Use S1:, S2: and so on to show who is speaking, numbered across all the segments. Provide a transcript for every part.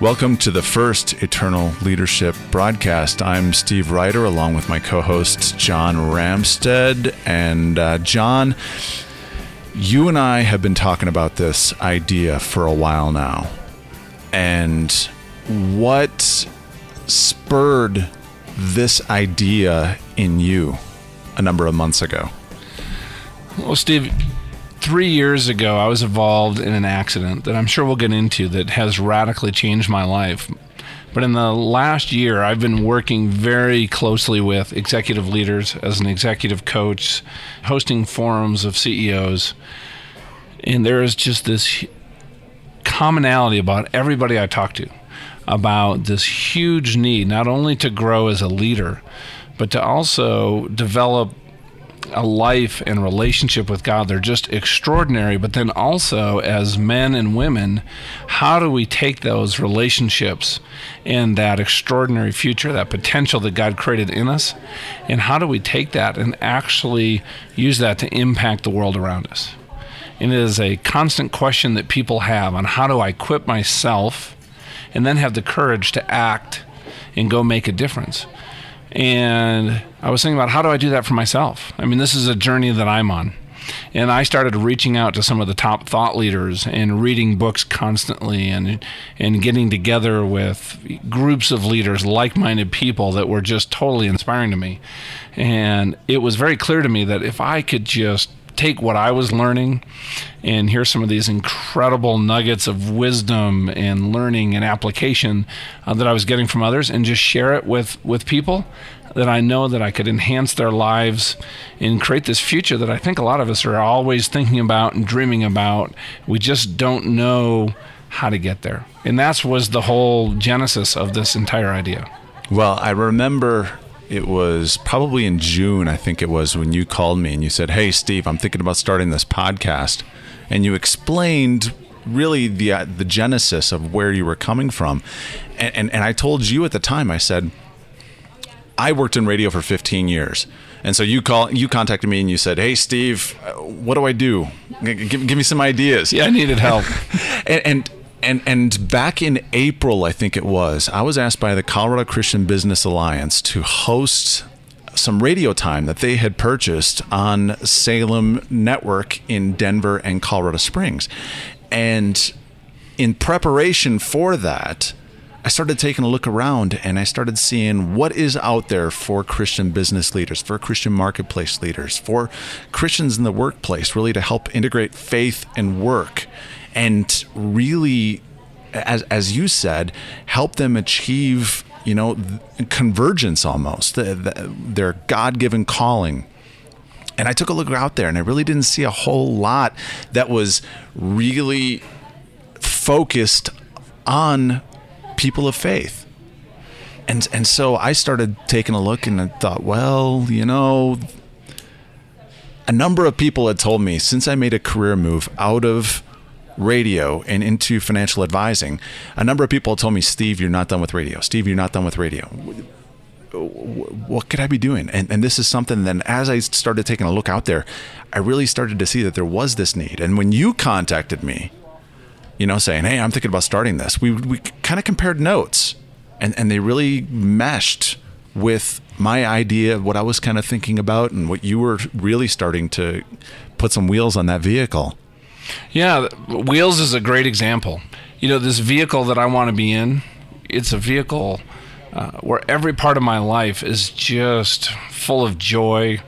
S1: Welcome to the first Eternal Leadership broadcast. I'm Steve Ryder, along with my co host, John Ramstead. And uh, John, you and I have been talking about this idea for a while now. And what spurred this idea in you a number of months ago?
S2: Well, Steve, three years ago, I was involved in an accident that I'm sure we'll get into that has radically changed my life. But in the last year, I've been working very closely with executive leaders as an executive coach, hosting forums of CEOs. And there is just this commonality about everybody I talk to about this huge need, not only to grow as a leader, but to also develop a life and relationship with God. They're just extraordinary. But then also, as men and women, how do we take those relationships and that extraordinary future, that potential that God created in us, and how do we take that and actually use that to impact the world around us? And it is a constant question that people have on how do I equip myself and then have the courage to act and go make a difference. And I was thinking about how do I do that for myself? I mean, this is a journey that I'm on. And I started reaching out to some of the top thought leaders and reading books constantly and and getting together with groups of leaders, like-minded people that were just totally inspiring to me. And it was very clear to me that if I could just take what I was learning and hear some of these incredible nuggets of wisdom and learning and application uh, that I was getting from others and just share it with, with people that I know that I could enhance their lives and create this future that I think a lot of us are always thinking about and dreaming about. We just don't know how to get there. And that was the whole genesis of this entire idea.
S1: Well, I remember it was probably in June, I think it was, when you called me and you said, Hey, Steve, I'm thinking about starting this podcast. And you explained really the, uh, the genesis of where you were coming from. And, and, and I told you at the time, I said, I worked in radio for 15 years. And so you call you contacted me and you said, "Hey Steve, uh, what do I do? Give, give me some ideas."
S2: Yeah, I needed help.
S1: and, and and and back in April, I think it was, I was asked by the Colorado Christian Business Alliance to host some radio time that they had purchased on Salem Network in Denver and Colorado Springs. And in preparation for that, I started taking a look around and I started seeing what is out there for Christian business leaders, for Christian marketplace leaders, for Christians in the workplace, really to help integrate faith and work and really, as, as you said, help them achieve, you know, convergence almost, the, the, their God given calling. And I took a look out there and I really didn't see a whole lot that was really focused on people of faith. And and so I started taking a look and I thought, well, you know, a number of people had told me since I made a career move out of radio and into financial advising, a number of people told me, Steve, you're not done with radio. Steve, you're not done with radio. What could I be doing? And, and this is something then as I started taking a look out there, I really started to see that there was this need. And when you contacted me, you know, saying, "Hey, I'm thinking about starting this." We we kind of compared notes, and and they really meshed with my idea of what I was kind of thinking about and what you were really starting to put some wheels on that vehicle.
S2: Yeah, wheels is a great example. You know, this vehicle that I want to be in, it's a vehicle uh, where every part of my life is just full of joy,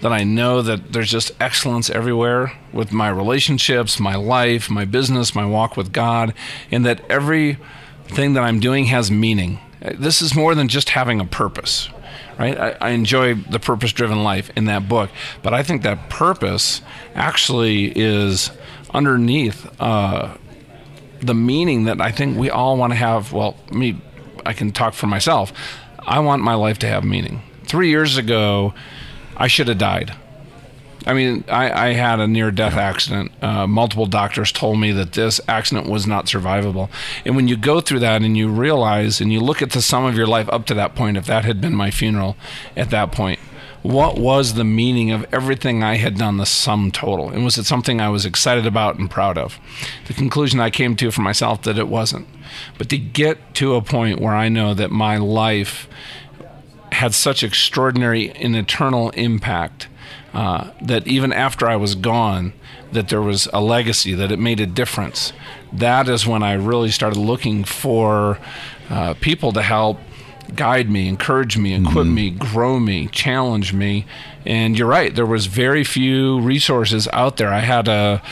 S2: that I know that there's just excellence everywhere with my relationships, my life, my business, my walk with God, and that everything that I'm doing has meaning. This is more than just having a purpose, right? I, I enjoy the purpose driven life in that book, but I think that purpose actually is underneath uh, the meaning that I think we all want to have. Well, me, I can talk for myself. I want my life to have meaning. Three years ago, I should have died. I mean, I, I had a near death accident. Uh, multiple doctors told me that this accident was not survivable. And when you go through that and you realize and you look at the sum of your life up to that point, if that had been my funeral at that point, what was the meaning of everything I had done, the sum total? And was it something I was excited about and proud of? The conclusion I came to for myself that it wasn't. But to get to a point where I know that my life had such extraordinary and eternal impact uh, that even after I was gone, that there was a legacy, that it made a difference. That is when I really started looking for uh, people to help guide me, encourage me, equip mm-hmm. me, grow me, challenge me. And you're right, there was very few resources out there. I had a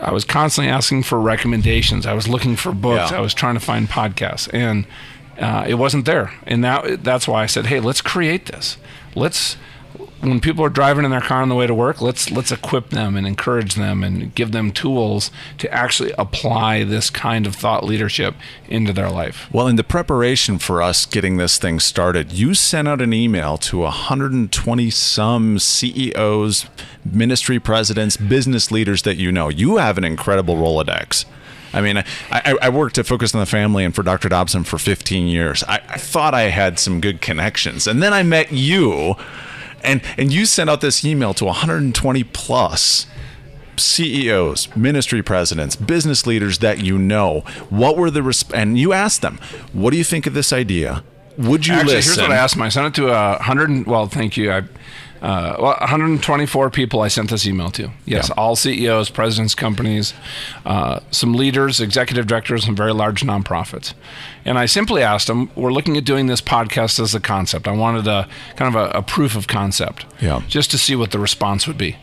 S2: I was constantly asking for recommendations. I was looking for books. Yeah. I was trying to find podcasts and uh, it wasn't there. And that that's why I said, "Hey, let's create this. Let's when people are driving in their car on the way to work, let's let's equip them and encourage them and give them tools to actually apply this kind of thought leadership into their life.
S1: Well, in the preparation for us getting this thing started, you sent out an email to 120 some CEOs, ministry presidents, business leaders that you know. You have an incredible Rolodex. I mean, I, I, worked at Focus on the Family and for Dr. Dobson for 15 years. I, I thought I had some good connections. And then I met you and and you sent out this email to 120 plus CEOs, ministry presidents, business leaders that you know. What were the resp- and you asked them, "What do you think of this idea?" Would you
S2: Actually,
S1: listen?
S2: Here's what I asked them. I sent it to a hundred. Well, thank you. I uh, well, 124 people I sent this email to. Yes, yeah. all CEOs, presidents, companies, uh, some leaders, executive directors, some very large nonprofits. And I simply asked them, we're looking at doing this podcast as a concept. I wanted a kind of a, a proof of concept,
S1: yeah.
S2: just to see what the response would be.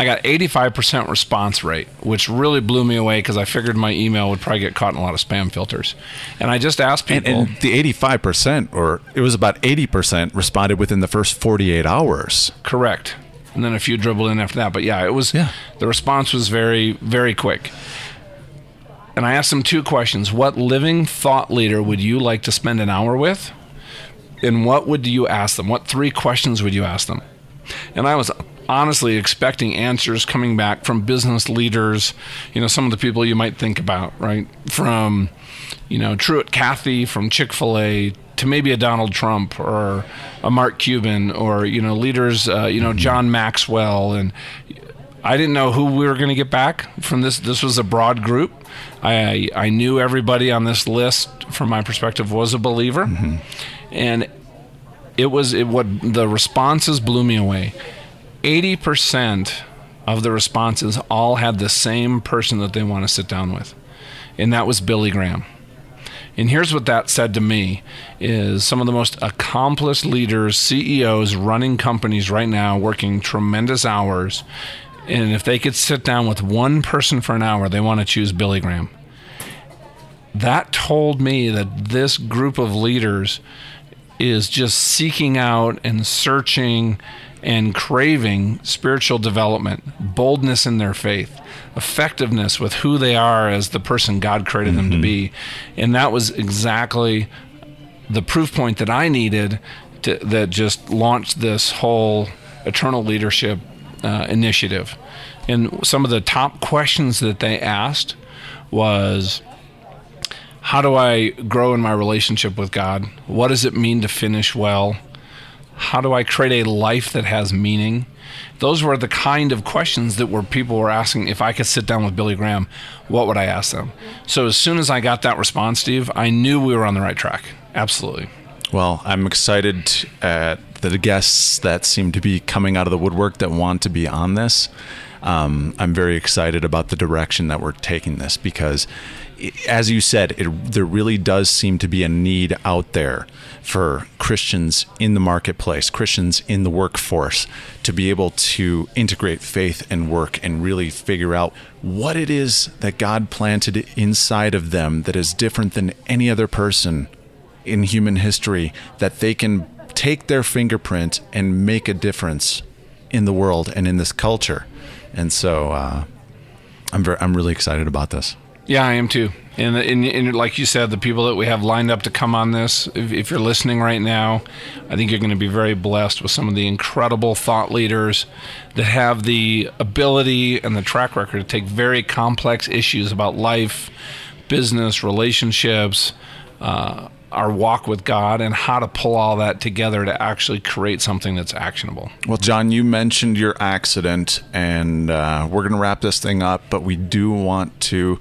S2: I got 85% response rate, which really blew me away because I figured my email would probably get caught in a lot of spam filters. And I just asked people.
S1: And, and the 85%, or it was about 80%, responded within the first 48 hours.
S2: Correct. And then a few dribbled in after that. But yeah, it was, yeah. the response was very, very quick. And I asked them two questions What living thought leader would you like to spend an hour with? And what would you ask them? What three questions would you ask them? And I was honestly expecting answers coming back from business leaders, you know, some of the people you might think about, right? From, you know, Truett Cathy from Chick fil A to maybe a Donald Trump or a Mark Cuban or, you know, leaders, uh, you know, John Maxwell. And I didn't know who we were going to get back from this. This was a broad group. I, I knew everybody on this list, from my perspective, was a believer. Mm-hmm. And it was it, what the responses blew me away 80% of the responses all had the same person that they want to sit down with, and that was Billy Graham. And here's what that said to me is some of the most accomplished leaders, CEOs running companies right now working tremendous hours and if they could sit down with one person for an hour, they want to choose Billy Graham. That told me that this group of leaders is just seeking out and searching and craving spiritual development, boldness in their faith, effectiveness with who they are as the person God created mm-hmm. them to mm-hmm. be. And that was exactly the proof point that I needed to, that just launched this whole eternal leadership uh, initiative. And some of the top questions that they asked was how do I grow in my relationship with God? What does it mean to finish well? How do I create a life that has meaning? Those were the kind of questions that were people were asking. If I could sit down with Billy Graham, what would I ask them? So as soon as I got that response, Steve, I knew we were on the right track. Absolutely.
S1: Well, I'm excited at the guests that seem to be coming out of the woodwork that want to be on this. Um, I'm very excited about the direction that we're taking this because as you said, it, there really does seem to be a need out there for Christians in the marketplace, Christians in the workforce, to be able to integrate faith and work and really figure out what it is that God planted inside of them that is different than any other person in human history, that they can take their fingerprint and make a difference in the world and in this culture. And so uh, I'm very, I'm really excited about this.
S2: Yeah, I am too. And, and, and, like you said, the people that we have lined up to come on this, if, if you're listening right now, I think you're going to be very blessed with some of the incredible thought leaders that have the ability and the track record to take very complex issues about life, business, relationships, uh, our walk with God and how to pull all that together to actually create something that's actionable.
S1: Well, John, you mentioned your accident, and uh, we're going to wrap this thing up, but we do want to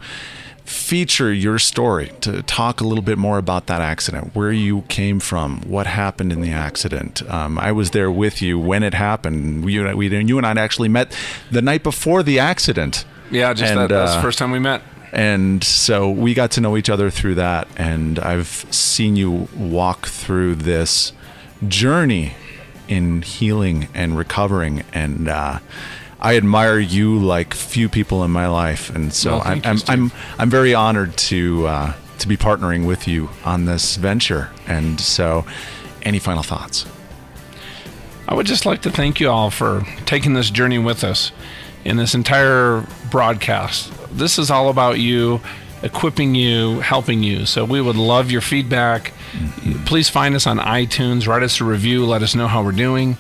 S1: feature your story to talk a little bit more about that accident, where you came from, what happened in the accident. Um, I was there with you when it happened. We, we, you and I actually met the night before the accident.
S2: Yeah, just and, that, that's uh, the first time we met.
S1: And so we got to know each other through that. And I've seen you walk through this journey in healing and recovering. And uh, I admire you like few people in my life. And so well, I'm, I'm, I'm, I'm, very honored to, uh, to be partnering with you on this venture. And so, any final thoughts?
S2: I would just like to thank you all for taking this journey with us in this entire broadcast. This is all about you, equipping you, helping you. So we would love your feedback. Mm-hmm. Please find us on iTunes, write us a review, let us know how we're doing.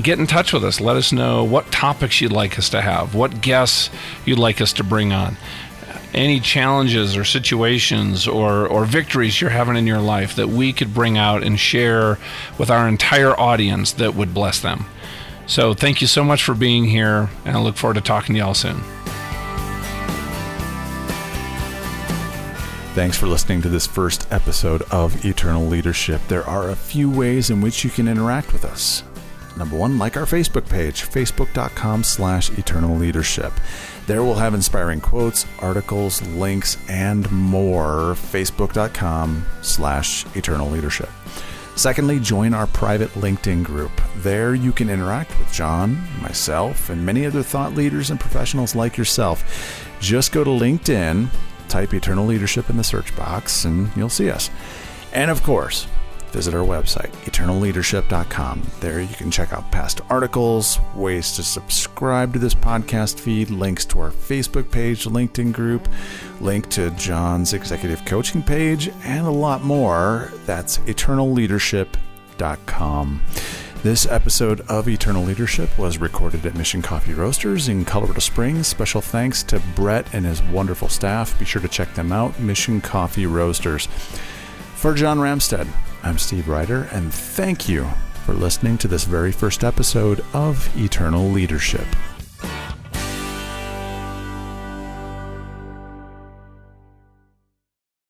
S2: Get in touch with us. Let us know what topics you'd like us to have, what guests you'd like us to bring on any challenges or situations or, or victories you're having in your life that we could bring out and share with our entire audience that would bless them. So thank you so much for being here, and I look forward to talking to y'all soon.
S1: Thanks for listening to this first episode of Eternal Leadership. There are a few ways in which you can interact with us. Number one, like our Facebook page, facebook.com slash eternal leadership. There we'll have inspiring quotes, articles, links, and more. Facebook.com slash eternal leadership. Secondly, join our private LinkedIn group. There you can interact with John, myself, and many other thought leaders and professionals like yourself. Just go to LinkedIn, type Eternal Leadership in the search box, and you'll see us. And of course, visit our website, eternalleadership.com. There you can check out past articles, ways to subscribe to this podcast feed, links to our Facebook page, LinkedIn group, link to John's executive coaching page, and a lot more. That's eternalleadership.com. This episode of Eternal Leadership was recorded at Mission Coffee Roasters in Colorado Springs. Special thanks to Brett and his wonderful staff. Be sure to check them out, Mission Coffee Roasters. For John Ramstead, I'm Steve Ryder, and thank you for listening to this very first episode of Eternal Leadership.